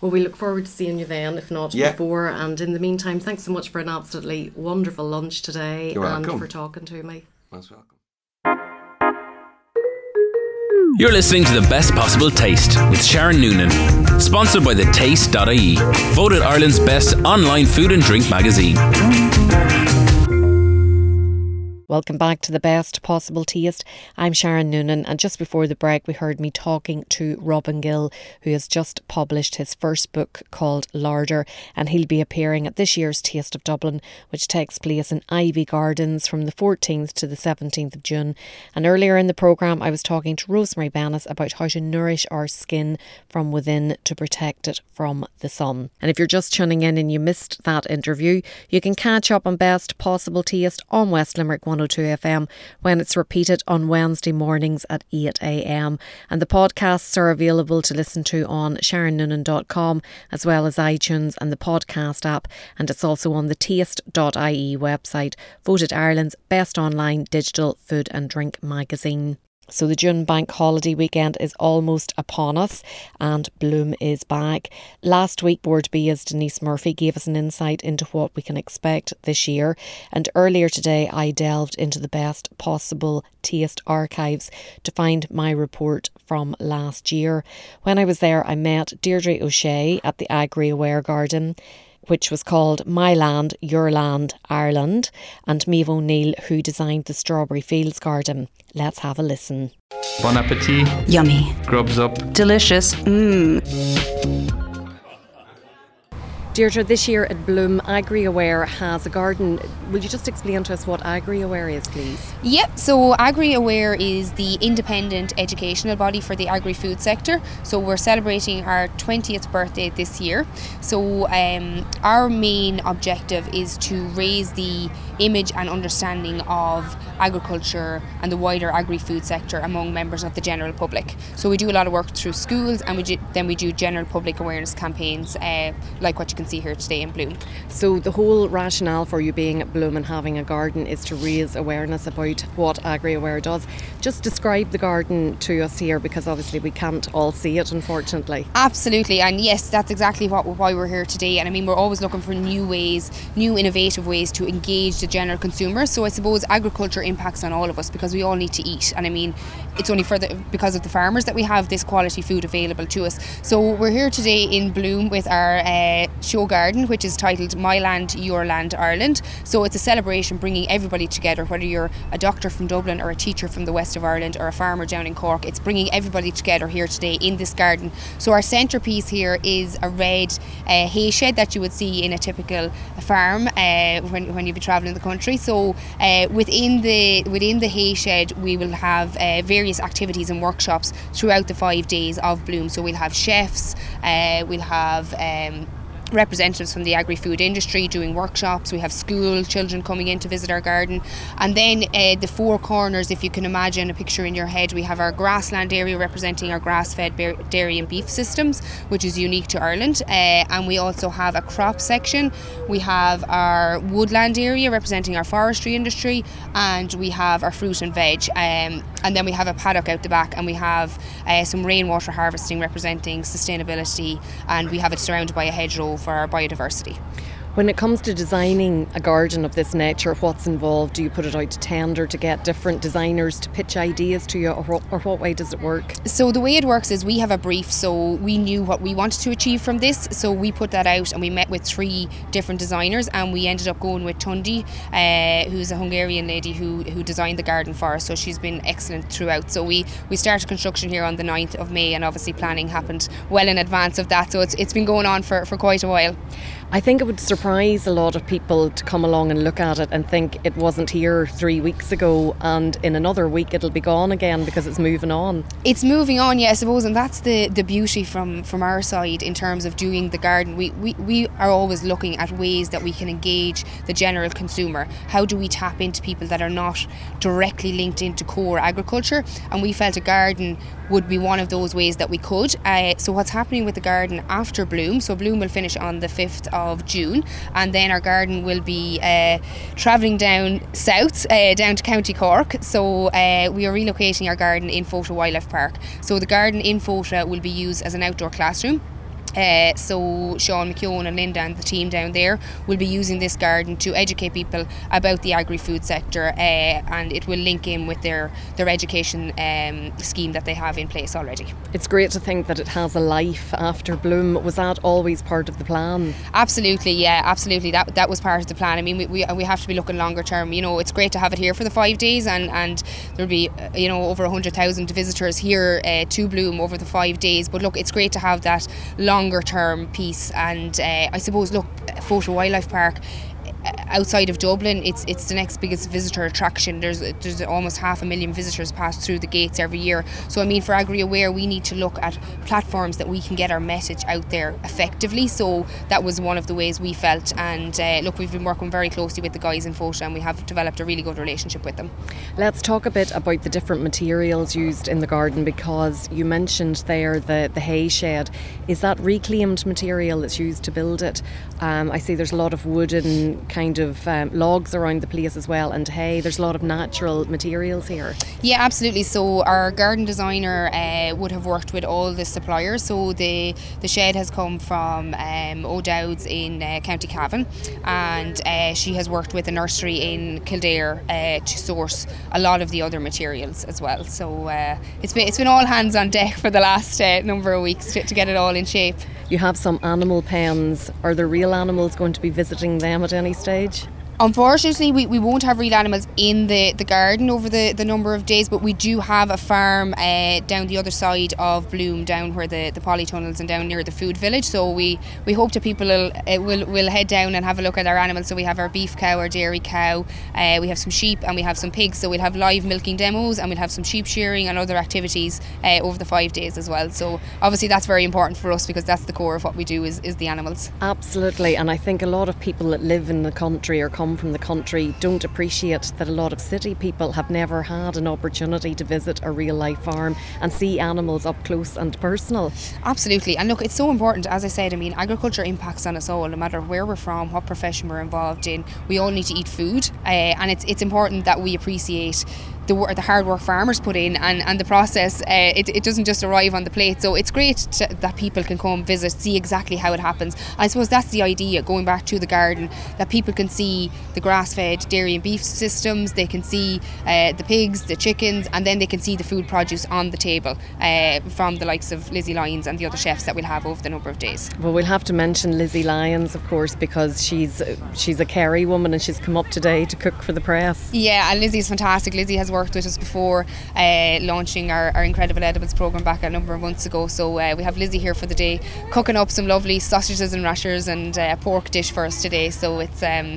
Well, we look forward to seeing you then, if not Yeah. before. And in the meantime, thanks so much for an absolutely wonderful lunch today You're and welcome. for talking to me. Most welcome. You're listening to the best possible taste with Sharon Noonan. Sponsored by the Taste.ie, voted Ireland's best online food and drink magazine. Welcome back to the best possible taste. I'm Sharon Noonan, and just before the break, we heard me talking to Robin Gill, who has just published his first book called Larder, and he'll be appearing at this year's Taste of Dublin, which takes place in Iveagh Gardens from the 14th to the 17th of June. And earlier in the programme, I was talking to Rosemary Bannis about how to nourish our skin from within to protect it from the sun. And if you're just tuning in and you missed that interview, you can catch up on Best Possible Taste on West Limerick 102 FM when it's repeated on Wednesday mornings at 8 a.m. And the podcasts are available to listen to on sharonnoonan.com as well as iTunes and the podcast app. And it's also on the taste.ie website, voted Ireland's best online digital food and drink magazine. So the June bank holiday weekend is almost upon us and Bloom is back. Last week Bord Bia's Denise Murphy gave us an insight into what we can expect this year and earlier today I delved into the best possible taste archives to find my report from last year. When I was there I met Deirdre O'Shea at the Agri Aware Garden which was called My Land, Your Land, Ireland, and Maeve O'Neill, who designed the Strawberry Fields Garden. Let's have a listen. Bon appetit. Yummy. Grubs up. Delicious. Mmm. Deirdre, this year at Bloom, AgriAware has a garden. Will you just explain to us what AgriAware is, please? Yep, so AgriAware is the independent educational body for the agri food sector. So we're celebrating our 20th birthday this year. So um, our main objective is to raise the image and understanding of agriculture and the wider agri food sector among members of the general public. So we do a lot of work through schools and we do, then we do general public awareness campaigns uh, like what you can see here today in Bloom. So, the whole rationale for you being at Bloom and having a garden is to raise awareness about what AgriAware does. Just describe the garden to us here because obviously we can't all see it, unfortunately. Absolutely, and yes, that's exactly what why we're here today. And I mean, we're always looking for new ways, new innovative ways to engage the general consumer. So I suppose agriculture impacts on all of us because we all need to eat. And I mean, it's only for the because of the farmers that we have this quality food available to us. So we're here today in Bloom with our uh, show garden, which is titled My Land, Your Land, Ireland. So it's a celebration bringing everybody together, whether you're a doctor from Dublin or a teacher from the west of Ireland or a farmer down in Cork. It's bringing everybody together here today in this garden. So our centrepiece here is a red uh, hay shed that you would see in a typical farm uh, when, when you be travelling the country. So uh, within the within the hay shed, we will have uh, various activities and workshops throughout the five days of Bloom. So we'll have chefs, uh, we'll have um, representatives from the agri-food industry doing workshops. We have school children coming in to visit our garden. And then uh, the four corners if you can imagine a picture in your head we have our grassland area representing our grass-fed dairy and beef systems which is unique to Ireland. Uh, and we also have a crop section. We have our woodland area representing our forestry industry. And we have our fruit and veg. Um, and then we have a paddock out the back. And we have uh, some rainwater harvesting representing sustainability. And we have it surrounded by a hedgerow for our biodiversity. When it comes to designing a garden of this nature, what's involved? Do you put it out to tender to get different designers to pitch ideas to you, or, what- or what way does it work? So the way it works is we have a brief, so we knew what we wanted to achieve from this. So we put that out, and we met with three different designers, and we ended up going with Tundi, uh, who's a Hungarian lady who who designed the garden for us. So she's been excellent throughout. So we we started construction here on the 9th of May, and obviously planning happened well in advance of that. So it's it's been going on for for quite a while. I think it would surprise a lot of people to come along and look at it and think it wasn't here three weeks ago and in another week it'll be gone again because it's moving on. It's moving on, yeah, I suppose, and that's the, the beauty from, from our side in terms of doing the garden. We, we, we are always looking at ways that we can engage the general consumer. How do we tap into people that are not directly linked into core agriculture? And we felt a garden would be one of those ways that we could. Uh, so, what's happening with the garden after Bloom? So, Bloom will finish on the 5th of June, and then our garden will be uh, travelling down south, uh, down to County Cork. So, uh, we are relocating our garden in Fota Wildlife Park. So, the garden in Fota will be used as an outdoor classroom. Uh, so Sean McKeown and Linda and the team down there will be using this garden to educate people about the agri-food sector, uh, and it will link in with their their education um, scheme that they have in place already. It's great to think that it has a life after Bloom. Was that always part of the plan? Absolutely, yeah, absolutely. That that was part of the plan. I mean, we, we, we have to be looking longer term. You know, it's great to have it here for the five days, and and there'll be uh, you know over hundred thousand visitors here uh, to Bloom over the five days. But look, it's great to have that long longer term piece. And uh, I suppose, look, Fota Wildlife Park outside of Dublin, it's it's the next biggest visitor attraction. There's there's almost half a million visitors pass through the gates every year. So I mean, for Agri Aware, we need to look at platforms that we can get our message out there effectively. So that was one of the ways we felt. And uh, look, we've been working very closely with the guys in Fota, and we have developed a really good relationship with them. Let's talk a bit about the different materials used in the garden because you mentioned there the the hay shed. Is that reclaimed material that's used to build it? Um, I see there's a lot of wooden kind of um, logs around the place as well, and hay. There's a lot of natural materials here. Yeah, absolutely. So our garden designer uh, would have worked with all the suppliers. So the the shed has come from um, O'Dowd's in uh, County Cavan, and uh, she has worked with a nursery in Kildare uh, to source a lot of the other materials as well. So uh, it's been it's been all hands on deck for the last uh, number of weeks to, to get it all in shape. You have some animal pens. Are there real animals going to be visiting them at any stage? Unfortunately, we, we won't have real animals in the, the garden over the, the number of days, but we do have a farm uh, down the other side of Bloom, down where the, the polytunnels and down near the food village. So we, we hope that people will, uh, will will head down and have a look at our animals. So we have our beef cow, our dairy cow, uh, we have some sheep, and we have some pigs. So we'll have live milking demos, and we'll have some sheep shearing and other activities uh, over the five days as well. So obviously that's very important for us because that's the core of what we do is, is the animals. Absolutely, and I think a lot of people that live in the country or come come from the country don't appreciate that a lot of city people have never had an opportunity to visit a real life farm and see animals up close and personal. Absolutely. And look, it's so important, as I said, I mean, agriculture impacts on us all, no matter where we're from, what profession we're involved in. We all need to eat food, uh, and it's, it's important that we appreciate the, the hard work farmers put in and, and the process, uh, it, it doesn't just arrive on the plate. So it's great to, that people can come visit, see exactly how it happens. I suppose that's the idea, going back to the garden, that people can see the grass fed dairy and beef systems, they can see uh, the pigs, the chickens, and then they can see the food produce on the table uh, from the likes of Lizzie Lyons and the other chefs that we'll have over the number of days. Well, we'll have to mention Lizzie Lyons, of course, because she's she's a Kerry woman and she's come up today to cook for the press. Yeah, and Lizzie's fantastic. Lizzie has worked with us before uh, launching our, our Incredible Edibles program back a number of months ago. So uh, we have Lizzie here for the day, cooking up some lovely sausages and rashers and uh, pork dish for us today. So it's um,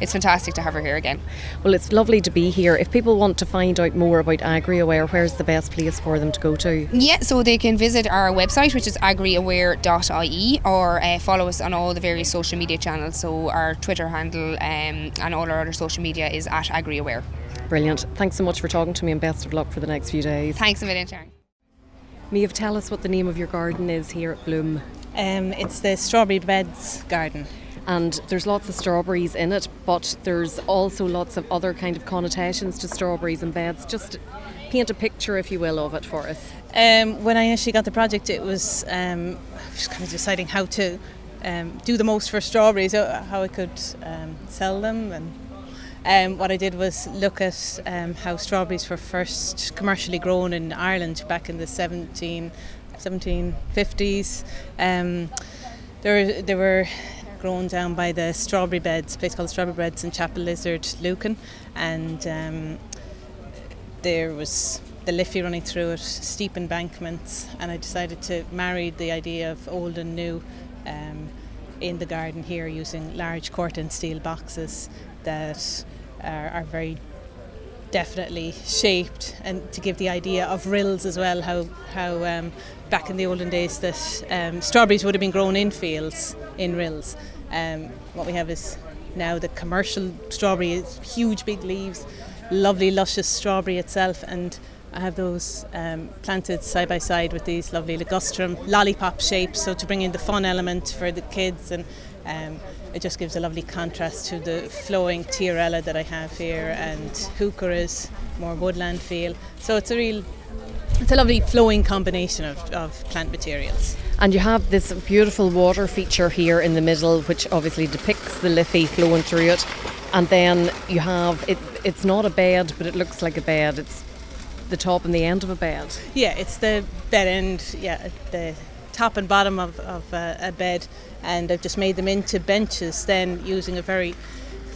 it's fantastic to have her here again. Well, it's lovely to be here. If people want to find out more about AgriAware, where's the best place for them to go to? Yeah, so they can visit our website, which is agriaware.ie, or uh, follow us on all the various social media channels. So our Twitter handle um, and all our other social media is at AgriAware. Brilliant. Thanks so much for talking to me and best of luck for the next few days. Thanks a million, Sharon. Maeve, tell us what the name of your garden is here at Bloom. Um, it's the Strawberry Beds Garden and there's lots of strawberries in it, but there's also lots of other kind of connotations to strawberries and beds. Just paint a picture, if you will, of it for us. Um, when I initially got the project, it was um, just kind of deciding how to um, do the most for strawberries, uh, how I could um, sell them, and um, what I did was look at um, how strawberries were first commercially grown in Ireland back in the 17, 1750s. Um, there, there were grown down by the strawberry beds, a place called Strawberry Beds in Chapelizod, Lucan, and um, there was the Liffey running through it, steep embankments, and I decided to marry the idea of old and new. Um, in the garden here using large Corten steel boxes that are, are very definitely shaped and to give the idea of rills as well how how um, back in the olden days that um, strawberries would have been grown in fields in rills um, what we have is now the commercial strawberry huge big leaves lovely luscious strawberry itself and I have those um, planted side by side with these lovely ligustrum lollipop shapes so to bring in the fun element for the kids and um, it just gives a lovely contrast to the flowing tiarella that I have here and heucheras, more woodland feel. So it's a real, it's a lovely flowing combination of, of plant materials. And you have this beautiful water feature here in the middle, which obviously depicts the Liffey flowing through it. And then you have it. It's not a bed, but it looks like a bed. It's the top and the end of a bed. Yeah, it's the bed end. Yeah, the top and bottom of, of uh, a bed and I've just made them into benches then using a very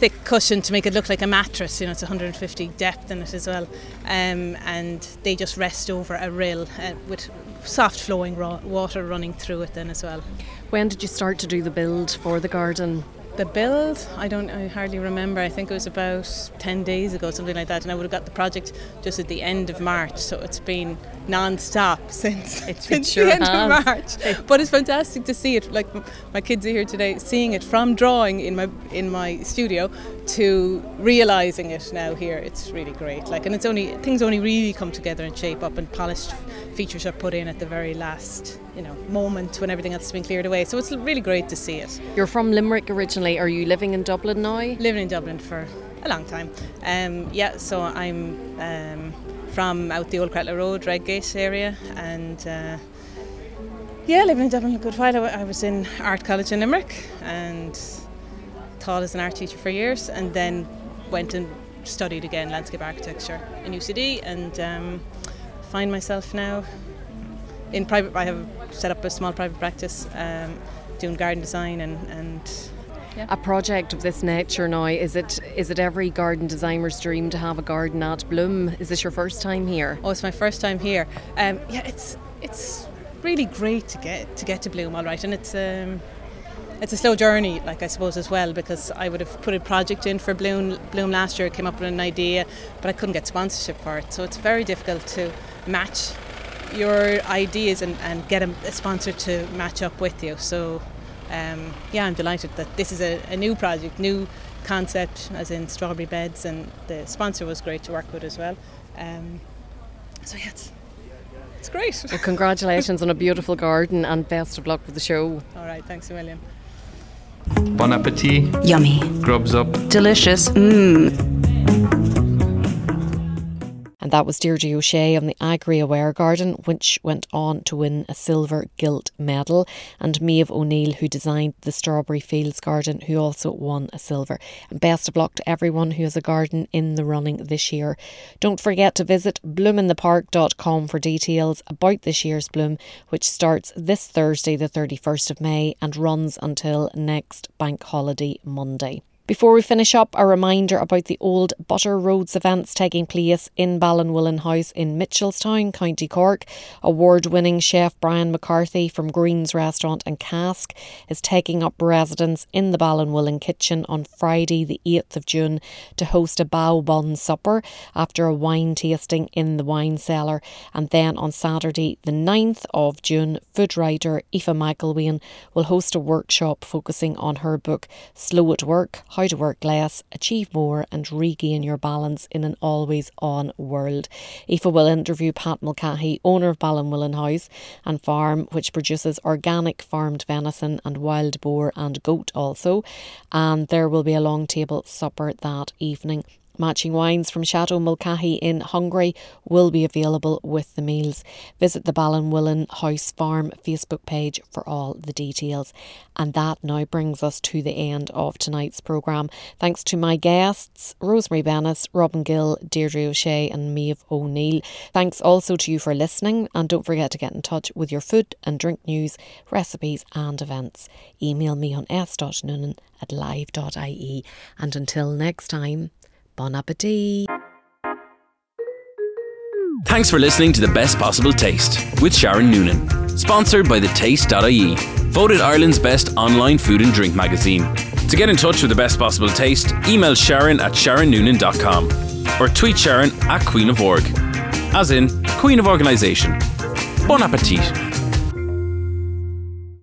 thick cushion to make it look like a mattress you know it's 150 depth in it as well. Um, and they just rest over a rill uh, with soft flowing water running through it then as well. When did you start to do the build for the garden the build, I don't, I hardly remember. I think it was about ten days ago, something like that, and I would have got the project just at the end of March. So it's been non-stop <laughs> since, it, since sure the end has. of March. But it's fantastic to see it. Like my kids are here today, seeing it from drawing in my in my studio to realizing it now here. It's really great. Like, and it's only things only really come together and shape up, and polished features are put in at the very last, you know, moment when everything else has been cleared away. So it's really great to see it. You're from Limerick originally. Are you living in Dublin now? Living in Dublin for a long time. Um, yeah, so I'm um, from out the Old Cratloe Road, Redgate area, and uh, yeah, living in Dublin a good while. I was in art college in Limerick and taught as an art teacher for years, and then went and studied again landscape architecture in UCD, and um, find myself now in private. I have set up a small private practice um, doing garden design and, and yeah. A project of this nature now is it is it every garden designer's dream to have a garden at Bloom? Is this your first time here? Oh, it's my first time here. Um, yeah, it's it's really great to get to get to Bloom, all right, and it's. Um, it's a slow journey, like I suppose as well, because I would have put a project in for Bloom, Bloom last year, came up with an idea, but I couldn't get sponsorship for it. So it's very difficult to match your ideas and, and get a, a sponsor to match up with you. So um, yeah, I'm delighted that this is a, a, new project, new concept, as in strawberry beds, and the sponsor was great to work with as well. Um, so yeah, it's, it's great. Well, congratulations on a beautiful garden, and best of luck with the show. All right, thanks a million. Bon appetit. Yummy. Grubs up. Delicious. Mmm. That was Deirdre O'Shea on the Agri Aware Garden, which went on to win a silver gilt medal, and Maeve O'Neill, who designed the Strawberry Fields Garden, who also won a silver. And best of luck to everyone who has a garden in the running this year. Don't forget to visit bloominthepark.com for details about this year's Bloom, which starts this Thursday, the 31st of May, and runs until next bank holiday Monday. Before we finish up, a reminder about the Old Butter Roads events taking place in Ballinwillin House in Mitchelstown, County Cork. Award winning chef Brian McCarthy from Green's Restaurant and Cask is taking up residence in the Ballinwillin kitchen on Friday, the 8th of June, to host a bao bun supper after a wine tasting in the wine cellar. And then on Saturday, the 9th of June, food writer Aoife McElwain will host a workshop focusing on her book Slow at Work How to Work Less, Achieve More, and Regain Your Balance in an Always On World. Aoife will interview Pat Mulcahy, owner of Ballinwillin House and Farm, which produces organic farmed venison and wild boar and goat also. And there will be a long table supper that evening. Matching wines from Chateau Mulcahy in Hungary will be available with the meals. Visit the Ballinwillin House Farm Facebook page for all the details. And that now brings us to the end of tonight's programme. Thanks to my guests, Rosemary Bennis, Robin Gill, Deirdre O'Shea, and Maeve O'Neill. Thanks also to you for listening, and don't forget to get in touch with your food and drink news, recipes, and events. Email me on s.noonan at live.ie. And until next time, Bon appetit! Thanks for listening to The Best Possible Taste with Sharon Noonan, sponsored by the Taste.ie. voted Ireland's best online food and drink magazine. To get in touch with the best possible taste, email Sharon at sharonnoonan.com or tweet Sharon at Queen of Org, as in Queen of Organisation. Bon appetit!